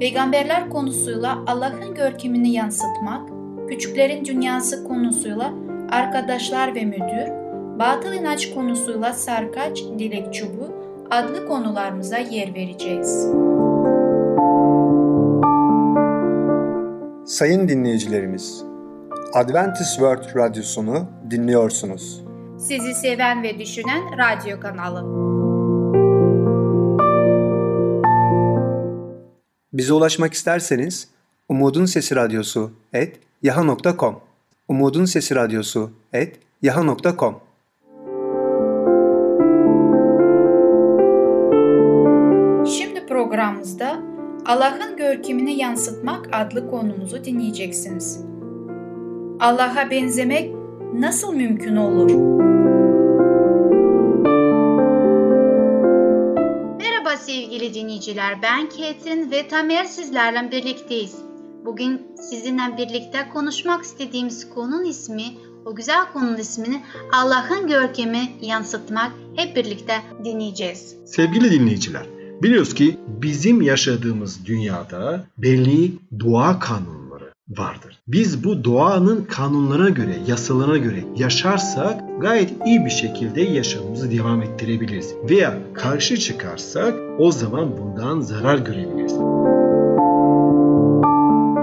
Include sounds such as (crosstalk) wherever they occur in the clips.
peygamberler konusuyla Allah'ın görkemini yansıtmak, küçüklerin dünyası konusuyla arkadaşlar ve müdür, batıl inanç konusuyla sarkaç, dilek çubuğu adlı konularımıza yer vereceğiz. Sayın dinleyicilerimiz, Adventist World Radyosunu dinliyorsunuz. Sizi seven ve düşünen radyo kanalı. Bize ulaşmak isterseniz Umutun Sesi Radyosu et yaha.com Umutun Sesi Radyosu et yaha.com Şimdi programımızda Allah'ın görkemini yansıtmak adlı konumuzu dinleyeceksiniz. Allah'a benzemek nasıl mümkün olur? Sevgili dinleyiciler, ben Ketrin ve Tamer sizlerle birlikteyiz. Bugün sizinle birlikte konuşmak istediğimiz konunun ismi, o güzel konunun ismini Allah'ın görkemi yansıtmak hep birlikte dinleyeceğiz. Sevgili dinleyiciler, biliyoruz ki bizim yaşadığımız dünyada belli doğa kanunları vardır. Biz bu doğanın kanunlarına göre, yasalarına göre yaşarsak gayet iyi bir şekilde yaşamımızı devam ettirebiliriz. Veya karşı çıkarsak o zaman bundan zarar görebiliriz.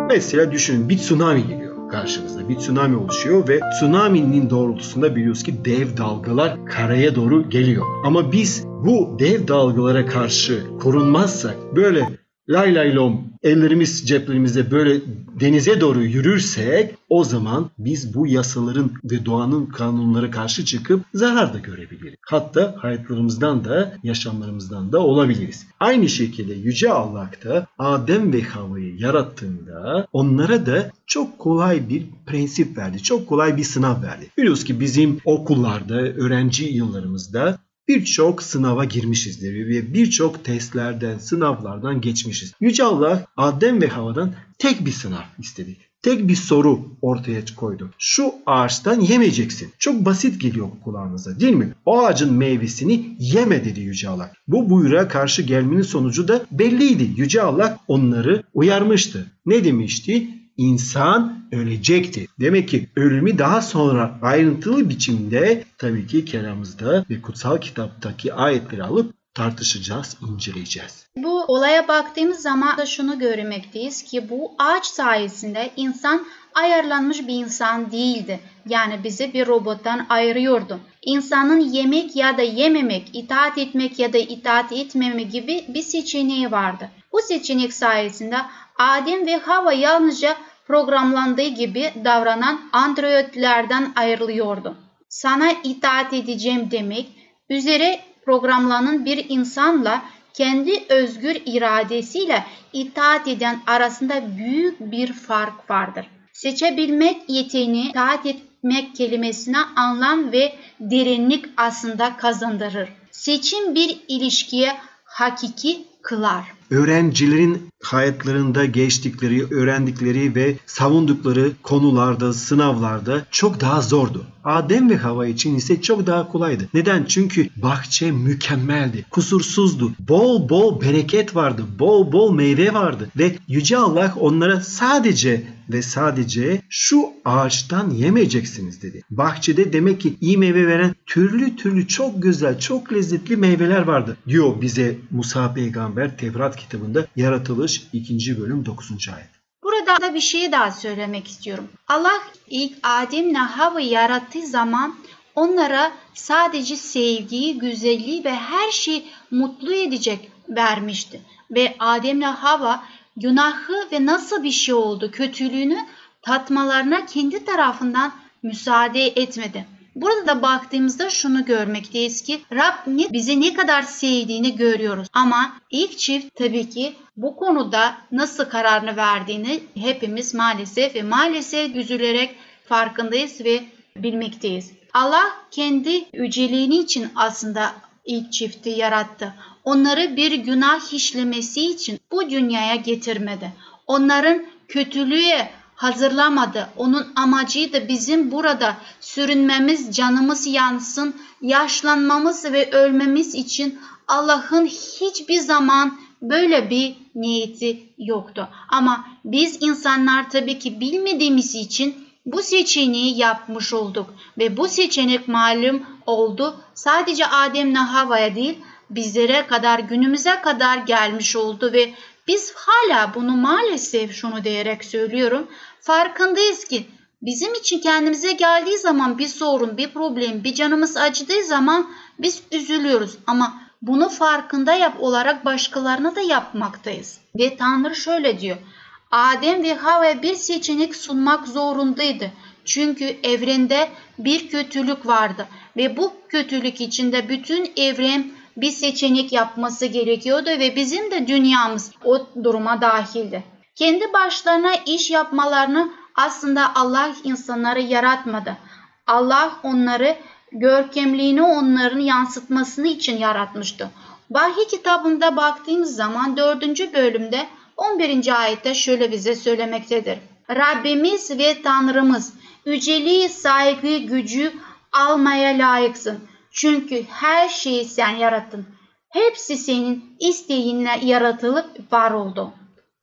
Mesela düşünün bir tsunami geliyor karşımızda. Bir tsunami oluşuyor ve tsunami'nin doğrultusunda biliyoruz ki dev dalgalar karaya doğru geliyor. Ama biz bu dev dalgalara karşı korunmazsak böyle lay lay lom ellerimiz ceplerimizde böyle denize doğru yürürsek o zaman biz bu yasaların ve doğanın kanunlara karşı çıkıp zarar da görebiliriz. Hatta hayatlarımızdan da yaşamlarımızdan da olabiliriz. Aynı şekilde Yüce Allah da Adem ve Havva'yı yarattığında onlara da çok kolay bir prensip verdi. Çok kolay bir sınav verdi. Biliyoruz ki bizim okullarda, öğrenci yıllarımızda birçok sınava girmişizdir ve birçok testlerden, sınavlardan geçmişiz. Yüce Allah Adem ve Hava'dan tek bir sınav istedi. Tek bir soru ortaya koydu. Şu ağaçtan yemeyeceksin. Çok basit geliyor kulağınıza değil mi? O ağacın meyvesini yeme dedi Yüce Allah. Bu buyruğa karşı gelmenin sonucu da belliydi. Yüce Allah onları uyarmıştı. Ne demişti? İnsan ölecekti. Demek ki ölümü daha sonra ayrıntılı biçimde tabii ki kelamımızda ve kutsal kitaptaki ayetleri alıp tartışacağız, inceleyeceğiz. Bu olaya baktığımız zaman da şunu görmekteyiz ki bu ağaç sayesinde insan ayarlanmış bir insan değildi. Yani bizi bir robottan ayırıyordu. İnsanın yemek ya da yememek, itaat etmek ya da itaat etmeme gibi bir seçeneği vardı. Bu seçenek sayesinde Adem ve Hava yalnızca programlandığı gibi davranan androidlerden ayrılıyordu. Sana itaat edeceğim demek üzere programlanan bir insanla kendi özgür iradesiyle itaat eden arasında büyük bir fark vardır. Seçebilmek yeteneği itaat etmek kelimesine anlam ve derinlik aslında kazandırır. Seçim bir ilişkiye hakiki kılar. Öğrencilerin hayatlarında geçtikleri, öğrendikleri ve savundukları konularda, sınavlarda çok daha zordu. Adem ve Hava için ise çok daha kolaydı. Neden? Çünkü bahçe mükemmeldi, kusursuzdu. Bol bol bereket vardı, bol bol meyve vardı ve Yüce Allah onlara sadece ve sadece şu ağaçtan yemeyeceksiniz dedi. Bahçede demek ki iyi meyve veren türlü türlü çok güzel, çok lezzetli meyveler vardı diyor bize Musa peygamber Tevrat kitabında Yaratılış 2. bölüm 9. ayet. Burada da bir şey daha söylemek istiyorum. Allah ilk Adem'le Hava'yı yarattığı zaman onlara sadece sevgiyi, güzelliği ve her şeyi mutlu edecek vermişti. Ve Adem'le Hava günahı ve nasıl bir şey oldu, kötülüğünü tatmalarına kendi tarafından müsaade etmedi. Burada da baktığımızda şunu görmekteyiz ki Rab bizi ne kadar sevdiğini görüyoruz. Ama ilk çift tabii ki bu konuda nasıl kararını verdiğini hepimiz maalesef ve maalesef üzülerek farkındayız ve bilmekteyiz. Allah kendi yüceliğini için aslında ilk çifti yarattı. Onları bir günah işlemesi için bu dünyaya getirmedi. Onların kötülüğe hazırlamadı. Onun amacıydı bizim burada sürünmemiz, canımız yansın, yaşlanmamız ve ölmemiz için Allah'ın hiçbir zaman böyle bir niyeti yoktu. Ama biz insanlar tabii ki bilmediğimiz için bu seçeneği yapmış olduk ve bu seçenek malum oldu. Sadece Adem'le Hava'ya değil bizlere kadar günümüze kadar gelmiş oldu ve biz hala bunu maalesef şunu diyerek söylüyorum. Farkındayız ki bizim için kendimize geldiği zaman bir sorun, bir problem, bir canımız acıdığı zaman biz üzülüyoruz. Ama bunu farkında yap olarak başkalarına da yapmaktayız. Ve Tanrı şöyle diyor. Adem ve Hava'ya bir seçenek sunmak zorundaydı. Çünkü evrende bir kötülük vardı ve bu kötülük içinde bütün evren bir seçenek yapması gerekiyordu ve bizim de dünyamız o duruma dahildi. Kendi başlarına iş yapmalarını aslında Allah insanları yaratmadı. Allah onları görkemliğini onların yansıtmasını için yaratmıştı. Vahiy kitabında baktığımız zaman 4. bölümde 11. ayette şöyle bize söylemektedir. Rabbimiz ve Tanrımız yüceliği, saygı, gücü almaya layıksın. Çünkü her şeyi sen yarattın. Hepsi senin isteğinle yaratılıp var oldu.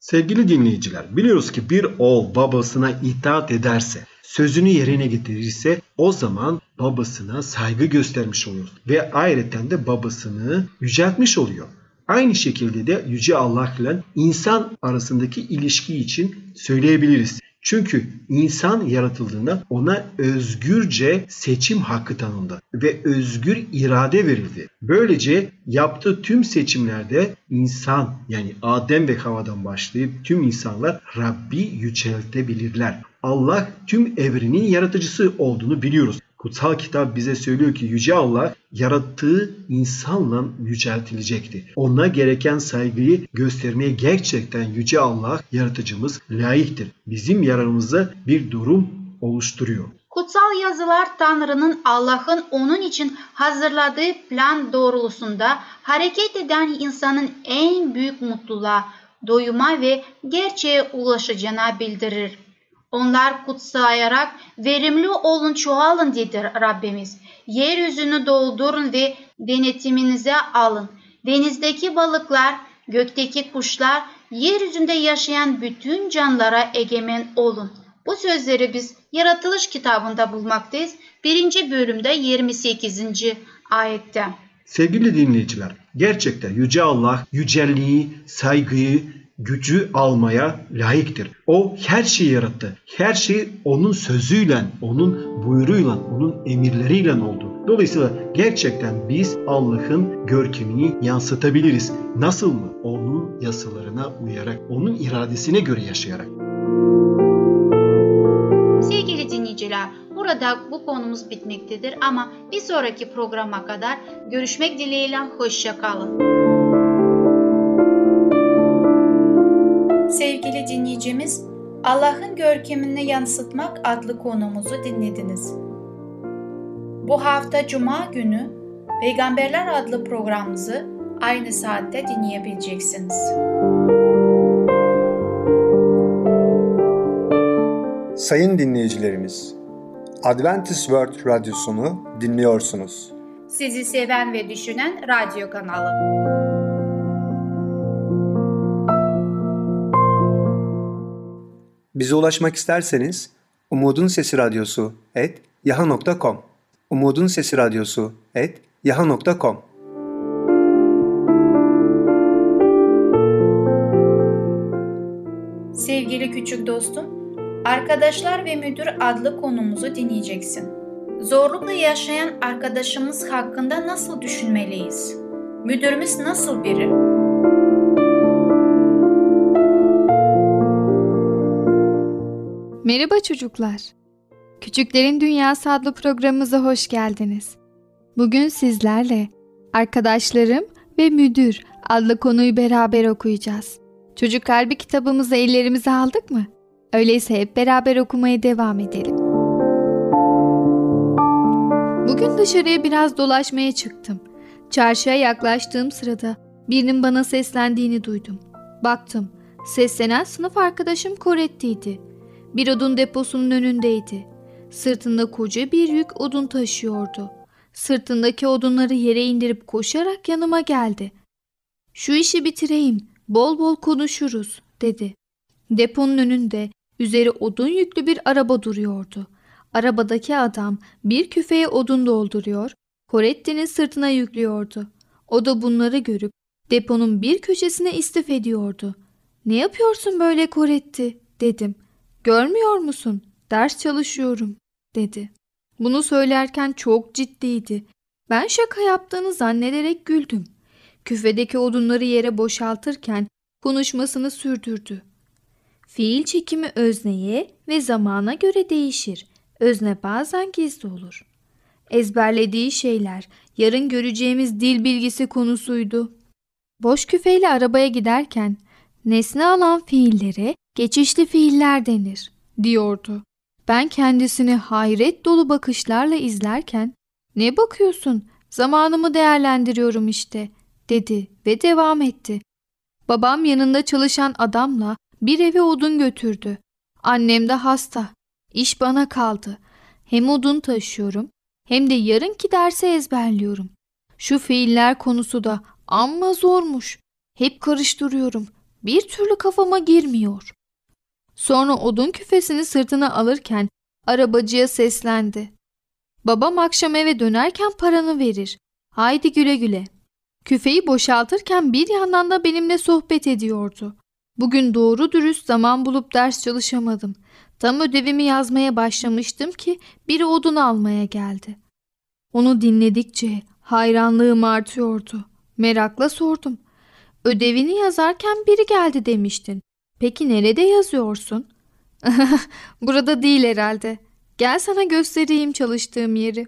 Sevgili dinleyiciler, biliyoruz ki bir oğul babasına itaat ederse, sözünü yerine getirirse o zaman babasına saygı göstermiş oluyor ve ayrıca de babasını yüceltmiş oluyor. Aynı şekilde de Yüce Allah ile insan arasındaki ilişki için söyleyebiliriz. Çünkü insan yaratıldığında ona özgürce seçim hakkı tanındı ve özgür irade verildi. Böylece yaptığı tüm seçimlerde insan yani Adem ve Hava'dan başlayıp tüm insanlar Rabbi yüceltebilirler. Allah tüm evrenin yaratıcısı olduğunu biliyoruz. Kutsal kitap bize söylüyor ki Yüce Allah yarattığı insanla yüceltilecekti. Ona gereken saygıyı göstermeye gerçekten Yüce Allah yaratıcımız layıktır. Bizim yararımıza bir durum oluşturuyor. Kutsal yazılar Tanrı'nın Allah'ın onun için hazırladığı plan doğrultusunda hareket eden insanın en büyük mutluluğa, doyuma ve gerçeğe ulaşacağına bildirir. Onlar kutsayarak verimli olun çoğalın dedi Rabbimiz. Yeryüzünü doldurun ve denetiminize alın. Denizdeki balıklar, gökteki kuşlar, yeryüzünde yaşayan bütün canlara egemen olun. Bu sözleri biz Yaratılış kitabında bulmaktayız. Birinci bölümde 28. ayette. Sevgili dinleyiciler, gerçekten Yüce Allah yücelliği, saygıyı, gücü almaya layıktır. O her şeyi yarattı. Her şey onun sözüyle, onun buyruğuyla, onun emirleriyle oldu. Dolayısıyla gerçekten biz Allah'ın görkemini yansıtabiliriz. Nasıl mı? Onun yasalarına uyarak, onun iradesine göre yaşayarak. Sevgili dinleyiciler, burada bu konumuz bitmektedir ama bir sonraki programa kadar görüşmek dileğiyle hoşça kalın. Sevgili dinleyicimiz, Allah'ın görkemini yansıtmak adlı konumuzu dinlediniz. Bu hafta Cuma günü Peygamberler adlı programımızı aynı saatte dinleyebileceksiniz. Sayın dinleyicilerimiz, Adventist World Radyosunu dinliyorsunuz. Sizi seven ve düşünen radyo kanalı. Bize ulaşmak isterseniz Umutun Sesi Radyosu et yaha.com Umutun Sesi Radyosu et yaha.com Sevgili küçük dostum, Arkadaşlar ve Müdür adlı konumuzu dinleyeceksin. Zorlukla yaşayan arkadaşımız hakkında nasıl düşünmeliyiz? Müdürümüz nasıl biri? Merhaba çocuklar. Küçüklerin Dünyası adlı programımıza hoş geldiniz. Bugün sizlerle Arkadaşlarım ve Müdür adlı konuyu beraber okuyacağız. Çocuk Kalbi kitabımızı ellerimize aldık mı? Öyleyse hep beraber okumaya devam edelim. Bugün dışarıya biraz dolaşmaya çıktım. Çarşıya yaklaştığım sırada birinin bana seslendiğini duydum. Baktım, seslenen sınıf arkadaşım Corette'ydi. Bir odun deposunun önündeydi. Sırtında koca bir yük odun taşıyordu. Sırtındaki odunları yere indirip koşarak yanıma geldi. Şu işi bitireyim, bol bol konuşuruz, dedi. Deponun önünde üzeri odun yüklü bir araba duruyordu. Arabadaki adam bir küfeye odun dolduruyor, Corette'nin sırtına yüklüyordu. O da bunları görüp deponun bir köşesine istif ediyordu. Ne yapıyorsun böyle Corette? dedim. Görmüyor musun? Ders çalışıyorum, dedi. Bunu söylerken çok ciddiydi. Ben şaka yaptığını zannederek güldüm. Küfedeki odunları yere boşaltırken konuşmasını sürdürdü. Fiil çekimi özneye ve zamana göre değişir. Özne bazen gizli olur. Ezberlediği şeyler yarın göreceğimiz dil bilgisi konusuydu. Boş küfeyle arabaya giderken nesne alan fiillere geçişli fiiller denir, diyordu. Ben kendisini hayret dolu bakışlarla izlerken ne bakıyorsun zamanımı değerlendiriyorum işte dedi ve devam etti. Babam yanında çalışan adamla bir eve odun götürdü. Annem de hasta. İş bana kaldı. Hem odun taşıyorum hem de yarınki derse ezberliyorum. Şu fiiller konusu da amma zormuş. Hep karıştırıyorum. Bir türlü kafama girmiyor. Sonra odun küfesini sırtına alırken arabacıya seslendi. Babam akşam eve dönerken paranı verir. Haydi güle güle. Küfeyi boşaltırken bir yandan da benimle sohbet ediyordu. Bugün doğru dürüst zaman bulup ders çalışamadım. Tam ödevimi yazmaya başlamıştım ki biri odun almaya geldi. Onu dinledikçe hayranlığım artıyordu. Merakla sordum. Ödevini yazarken biri geldi demiştin. Peki nerede yazıyorsun? (laughs) Burada değil herhalde. Gel sana göstereyim çalıştığım yeri.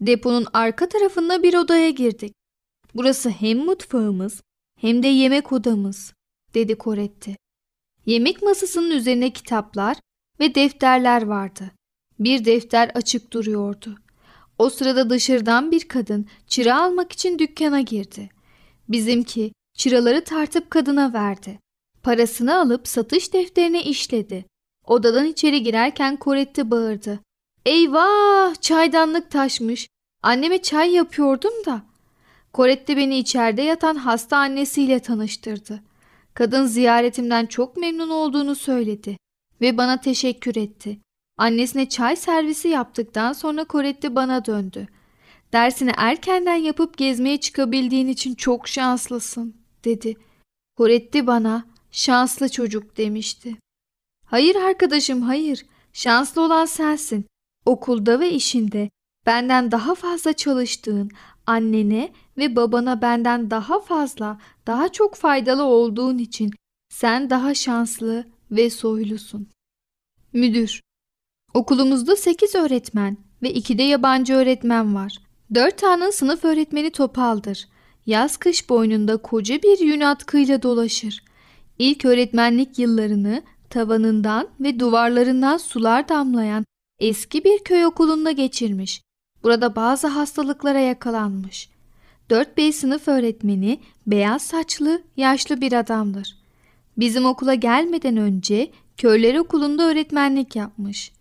Deponun arka tarafında bir odaya girdik. Burası hem mutfağımız hem de yemek odamız, dedi Koretti. Yemek masasının üzerine kitaplar ve defterler vardı. Bir defter açık duruyordu. O sırada dışarıdan bir kadın çıra almak için dükkana girdi. Bizimki çıraları tartıp kadına verdi. Parasını alıp satış defterine işledi. Odadan içeri girerken Koretti bağırdı. Eyvah çaydanlık taşmış. Anneme çay yapıyordum da. Koretti beni içeride yatan hasta annesiyle tanıştırdı. Kadın ziyaretimden çok memnun olduğunu söyledi ve bana teşekkür etti. Annesine çay servisi yaptıktan sonra Koretti bana döndü. Dersini erkenden yapıp gezmeye çıkabildiğin için çok şanslısın, dedi. Koretti bana şanslı çocuk demişti. Hayır arkadaşım hayır, şanslı olan sensin. Okulda ve işinde benden daha fazla çalıştığın, annene ve babana benden daha fazla, daha çok faydalı olduğun için sen daha şanslı ve soylusun. Müdür Okulumuzda 8 öğretmen ve 2 de yabancı öğretmen var. 4 tane sınıf öğretmeni topaldır. Yaz kış boynunda koca bir yün atkıyla dolaşır. İlk öğretmenlik yıllarını tavanından ve duvarlarından sular damlayan eski bir köy okulunda geçirmiş. Burada bazı hastalıklara yakalanmış. 4B sınıf öğretmeni beyaz saçlı, yaşlı bir adamdır. Bizim okula gelmeden önce köyler okulunda öğretmenlik yapmış.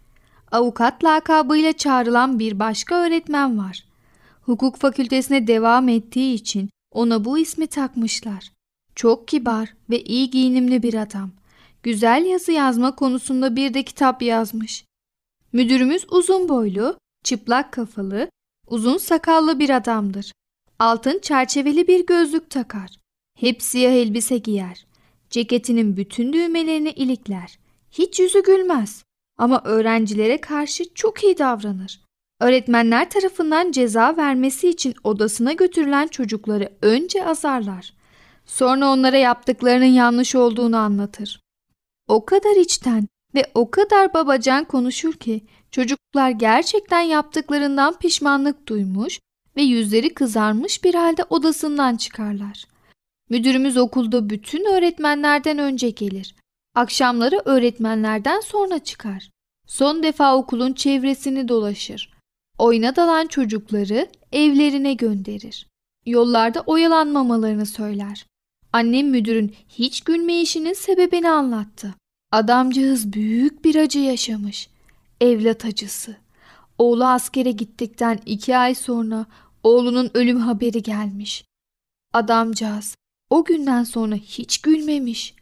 Avukat lakabıyla çağrılan bir başka öğretmen var. Hukuk fakültesine devam ettiği için ona bu ismi takmışlar. Çok kibar ve iyi giyinimli bir adam. Güzel yazı yazma konusunda bir de kitap yazmış. Müdürümüz uzun boylu, çıplak kafalı, uzun sakallı bir adamdır. Altın çerçeveli bir gözlük takar. Hep siyah elbise giyer. Ceketinin bütün düğmelerini ilikler. Hiç yüzü gülmez. Ama öğrencilere karşı çok iyi davranır. Öğretmenler tarafından ceza vermesi için odasına götürülen çocukları önce azarlar. Sonra onlara yaptıklarının yanlış olduğunu anlatır. O kadar içten ve o kadar babacan konuşur ki çocuklar gerçekten yaptıklarından pişmanlık duymuş ve yüzleri kızarmış bir halde odasından çıkarlar. Müdürümüz okulda bütün öğretmenlerden önce gelir. Akşamları öğretmenlerden sonra çıkar. Son defa okulun çevresini dolaşır. Oyuna dalan çocukları evlerine gönderir. Yollarda oyalanmamalarını söyler. Annem müdürün hiç gülmeyişinin sebebini anlattı. Adamcağız büyük bir acı yaşamış. Evlat acısı. Oğlu askere gittikten iki ay sonra oğlunun ölüm haberi gelmiş. Adamcağız o günden sonra hiç gülmemiş.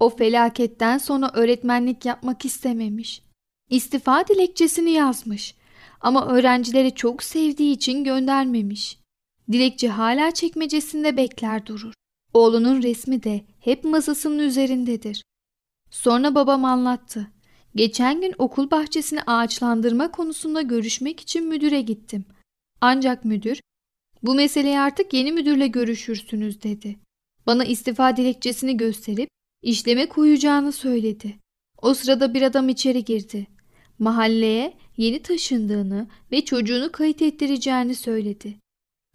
O felaketten sonra öğretmenlik yapmak istememiş. İstifa dilekçesini yazmış ama öğrencileri çok sevdiği için göndermemiş. Dilekçe hala çekmecesinde bekler durur. Oğlunun resmi de hep masasının üzerindedir. Sonra babam anlattı. Geçen gün okul bahçesini ağaçlandırma konusunda görüşmek için müdüre gittim. Ancak müdür, bu meseleyi artık yeni müdürle görüşürsünüz dedi. Bana istifa dilekçesini gösterip işleme koyacağını söyledi. O sırada bir adam içeri girdi. Mahalleye yeni taşındığını ve çocuğunu kayıt ettireceğini söyledi.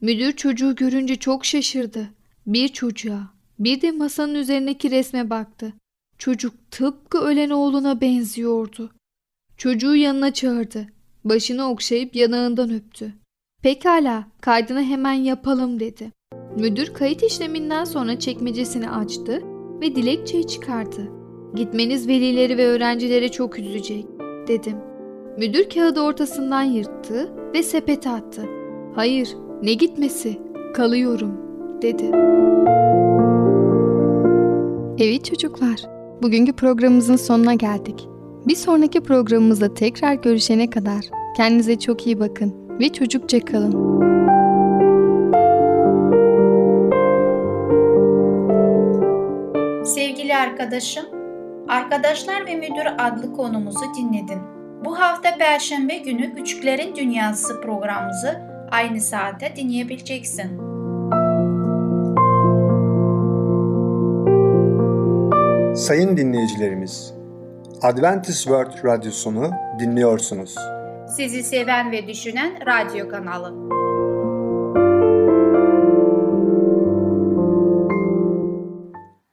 Müdür çocuğu görünce çok şaşırdı. Bir çocuğa, bir de masanın üzerindeki resme baktı. Çocuk tıpkı ölen oğluna benziyordu. Çocuğu yanına çağırdı. Başını okşayıp yanağından öptü. Pekala, kaydını hemen yapalım dedi. Müdür kayıt işleminden sonra çekmecesini açtı ve dilekçeyi çıkardı. Gitmeniz velileri ve öğrencileri çok üzecek, dedim. Müdür kağıdı ortasından yırttı ve sepete attı. Hayır, ne gitmesi, kalıyorum, dedi. Evet çocuklar, bugünkü programımızın sonuna geldik. Bir sonraki programımızda tekrar görüşene kadar kendinize çok iyi bakın ve çocukça kalın. Sevgili arkadaşım, Arkadaşlar ve Müdür adlı konumuzu dinledin. Bu hafta Perşembe günü Küçüklerin Dünyası programımızı aynı saatte dinleyebileceksin. Sayın dinleyicilerimiz, Adventist World Radyosunu dinliyorsunuz. Sizi seven ve düşünen radyo kanalı.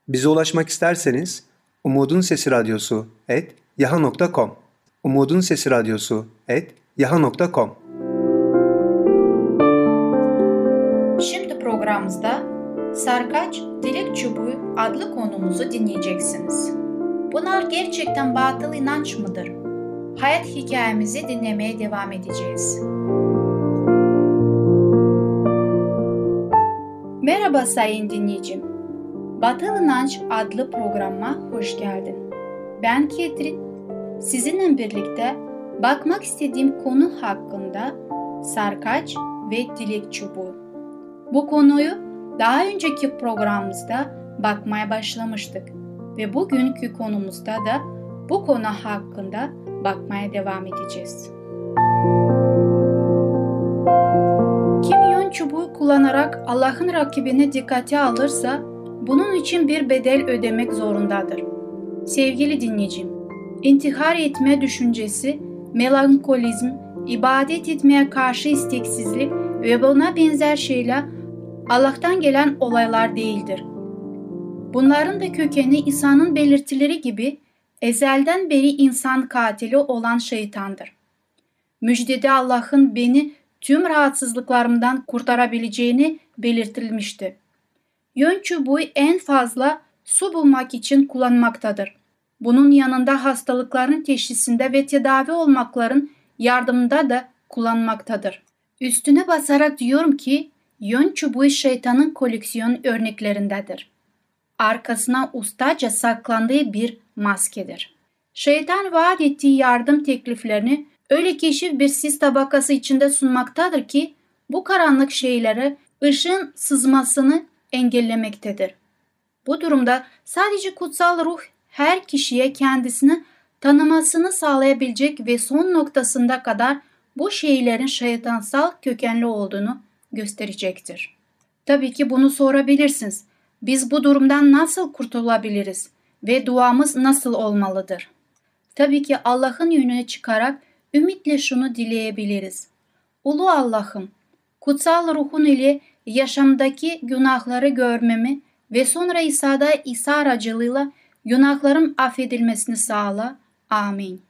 Bize ulaşmak isterseniz Umutun Sesi Radyosu et yaha.com Umutun Sesi Radyosu et yaha.com Şimdi programımızda Sarkaç Dilek Çubuğu adlı konumuzu dinleyeceksiniz. Bunlar gerçekten batıl inanç mıdır? Hayat hikayemizi dinlemeye devam edeceğiz. Merhaba sayın dinleyicim. Batıl İnanç adlı programa hoş geldin. Ben Ketrin. Sizinle birlikte bakmak istediğim konu hakkında sarkaç ve dilek çubuğu. Bu konuyu daha önceki programımızda bakmaya başlamıştık ve bugünkü konumuzda da bu konu hakkında bakmaya devam edeceğiz. Kim yön çubuğu kullanarak Allah'ın rakibini dikkate alırsa bunun için bir bedel ödemek zorundadır. Sevgili dinleyicim, intihar etme düşüncesi, melankolizm, ibadet etmeye karşı isteksizlik ve buna benzer şeyler Allah'tan gelen olaylar değildir. Bunların da kökeni İsa'nın belirtileri gibi ezelden beri insan katili olan şeytandır. Müjdede Allah'ın beni tüm rahatsızlıklarımdan kurtarabileceğini belirtilmişti. Yön çubuğu en fazla su bulmak için kullanmaktadır. Bunun yanında hastalıkların teşhisinde ve tedavi olmakların yardımında da kullanmaktadır. Üstüne basarak diyorum ki yön çubuğu şeytanın koleksiyon örneklerindedir. Arkasına ustaca saklandığı bir maskedir. Şeytan vaat ettiği yardım tekliflerini öyle keşif bir sis tabakası içinde sunmaktadır ki bu karanlık şeylere ışığın sızmasını engellemektedir. Bu durumda sadece kutsal ruh her kişiye kendisini tanımasını sağlayabilecek ve son noktasında kadar bu şeylerin şeytansal kökenli olduğunu gösterecektir. Tabii ki bunu sorabilirsiniz. Biz bu durumdan nasıl kurtulabiliriz ve duamız nasıl olmalıdır? Tabii ki Allah'ın yönüne çıkarak ümitle şunu dileyebiliriz. Ulu Allah'ım, kutsal ruhun ile yaşamdaki günahları görmemi ve sonra İsa'da İsa aracılığıyla günahlarım affedilmesini sağla. Amin.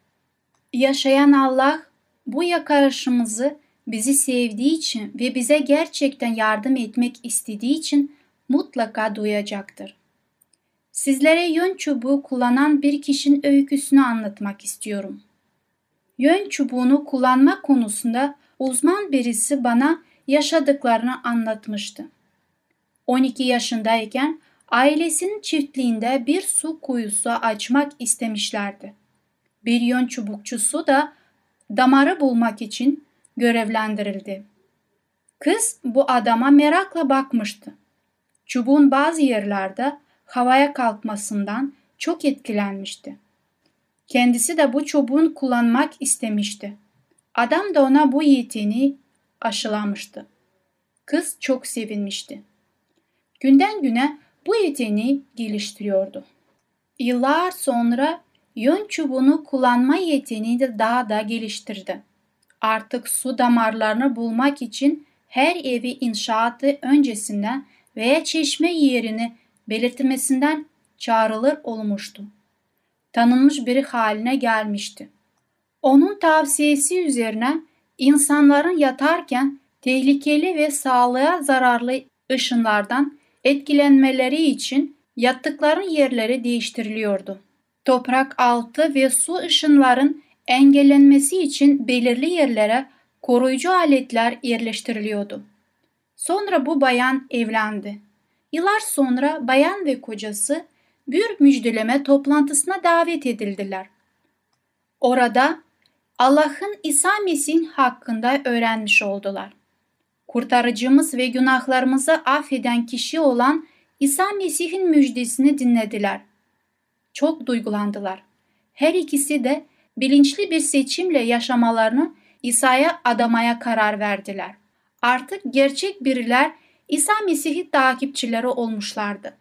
Yaşayan Allah bu yakarışımızı bizi sevdiği için ve bize gerçekten yardım etmek istediği için mutlaka duyacaktır. Sizlere yön çubuğu kullanan bir kişinin öyküsünü anlatmak istiyorum. Yön çubuğunu kullanma konusunda uzman birisi bana yaşadıklarını anlatmıştı. 12 yaşındayken ailesinin çiftliğinde bir su kuyusu açmak istemişlerdi. Bir yön çubukçusu da damarı bulmak için görevlendirildi. Kız bu adama merakla bakmıştı. Çubuğun bazı yerlerde havaya kalkmasından çok etkilenmişti. Kendisi de bu çubuğun kullanmak istemişti. Adam da ona bu yeteneği aşılamıştı. Kız çok sevinmişti. Günden güne bu yeteneği geliştiriyordu. Yıllar sonra yön çubuğunu kullanma yeteneğini de daha da geliştirdi. Artık su damarlarını bulmak için her evi inşaatı öncesinden veya çeşme yerini belirtmesinden çağrılır olmuştu. Tanınmış biri haline gelmişti. Onun tavsiyesi üzerine insanların yatarken tehlikeli ve sağlığa zararlı ışınlardan etkilenmeleri için yattıkları yerleri değiştiriliyordu. Toprak altı ve su ışınların engellenmesi için belirli yerlere koruyucu aletler yerleştiriliyordu. Sonra bu bayan evlendi. Yıllar sonra bayan ve kocası bir müjdeleme toplantısına davet edildiler. Orada Allah'ın İsa Mesih'in hakkında öğrenmiş oldular. Kurtarıcımız ve günahlarımızı affeden kişi olan İsa Mesih'in müjdesini dinlediler. Çok duygulandılar. Her ikisi de bilinçli bir seçimle yaşamalarını İsa'ya adamaya karar verdiler. Artık gerçek biriler İsa Mesih'i takipçileri olmuşlardı.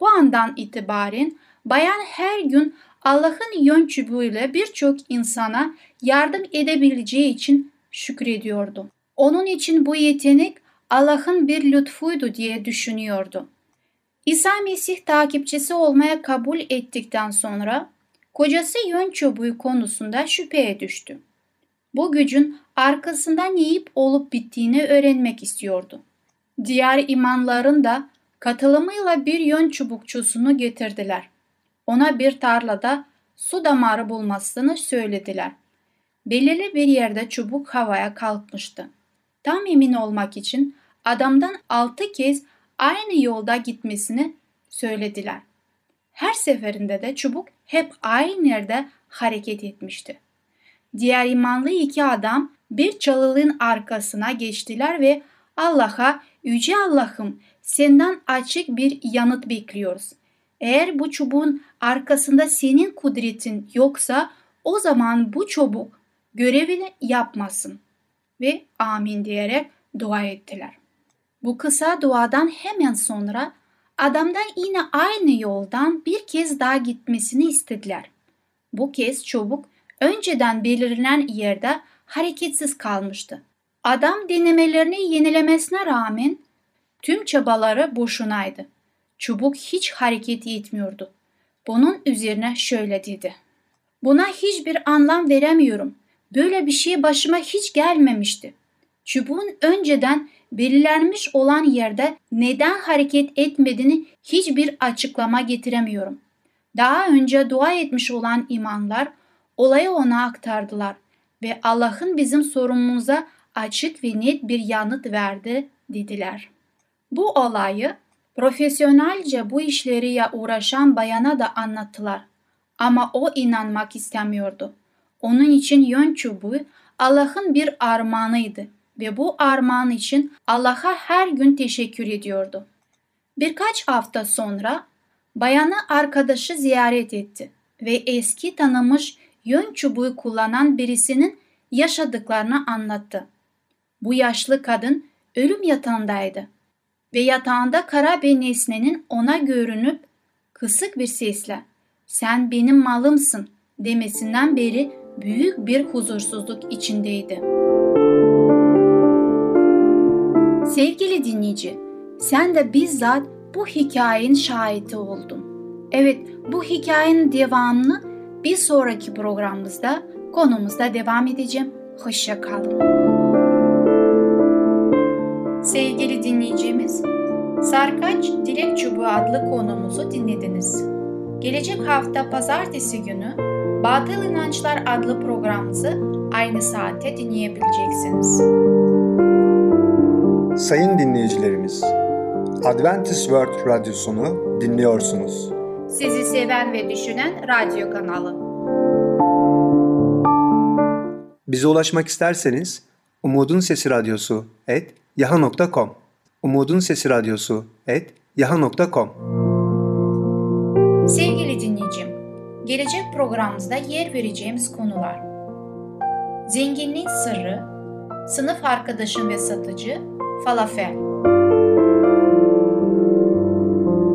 Bu andan itibaren bayan her gün Allah'ın yön çubuğuyla birçok insana yardım edebileceği için şükrediyordu. Onun için bu yetenek Allah'ın bir lütfuydu diye düşünüyordu. İsa Mesih takipçisi olmaya kabul ettikten sonra kocası yön çubuğu konusunda şüpheye düştü. Bu gücün arkasında neyip olup bittiğini öğrenmek istiyordu. Diğer imanların da katılımıyla bir yön çubukçusunu getirdiler. Ona bir tarlada su damarı bulmasını söylediler. Belirli bir yerde çubuk havaya kalkmıştı. Tam emin olmak için adamdan altı kez aynı yolda gitmesini söylediler. Her seferinde de çubuk hep aynı yerde hareket etmişti. Diğer imanlı iki adam bir çalılığın arkasına geçtiler ve Allah'a Yüce Allah'ım senden açık bir yanıt bekliyoruz. Eğer bu çubuğun arkasında senin kudretin yoksa o zaman bu çubuk görevini yapmasın. Ve amin diyerek dua ettiler. Bu kısa duadan hemen sonra adamdan yine aynı yoldan bir kez daha gitmesini istediler. Bu kez çubuk önceden belirlenen yerde hareketsiz kalmıştı. Adam denemelerini yenilemesine rağmen tüm çabaları boşunaydı. Çubuk hiç hareket etmiyordu. Bunun üzerine şöyle dedi. Buna hiçbir anlam veremiyorum. Böyle bir şey başıma hiç gelmemişti. Çubuğun önceden belirlenmiş olan yerde neden hareket etmediğini hiçbir açıklama getiremiyorum. Daha önce dua etmiş olan imanlar olayı ona aktardılar ve Allah'ın bizim sorunumuza açık ve net bir yanıt verdi dediler. Bu olayı profesyonelce bu işleriyle uğraşan bayana da anlattılar. Ama o inanmak istemiyordu. Onun için yön çubuğu Allah'ın bir armağanıydı ve bu armağan için Allah'a her gün teşekkür ediyordu. Birkaç hafta sonra bayanı arkadaşı ziyaret etti ve eski tanımış yön çubuğu kullanan birisinin yaşadıklarını anlattı. Bu yaşlı kadın ölüm yatağındaydı ve yatağında kara bir nesnenin ona görünüp kısık bir sesle "Sen benim malımsın." demesinden beri büyük bir huzursuzluk içindeydi. Sevgili dinleyici, sen de bizzat bu hikayenin şahidi oldun. Evet, bu hikayenin devamını bir sonraki programımızda konumuzda devam edeceğim. Hoşça kalın. Sevgili dinleyicimiz, Sarkaç Dilek Çubuğu adlı konumuzu dinlediniz. Gelecek hafta pazartesi günü Batıl İnançlar adlı programımızı aynı saatte dinleyebileceksiniz. Sayın dinleyicilerimiz, Adventist World Radyosunu dinliyorsunuz. Sizi seven ve düşünen radyo kanalı. Bize ulaşmak isterseniz Umutun Sesi Radyosu et yaha.com Umutun Sesi Radyosu et yaha.com Sevgili dinleyicim, gelecek programımızda yer vereceğimiz konular Zenginliğin sırrı, sınıf arkadaşım ve satıcı, falafel.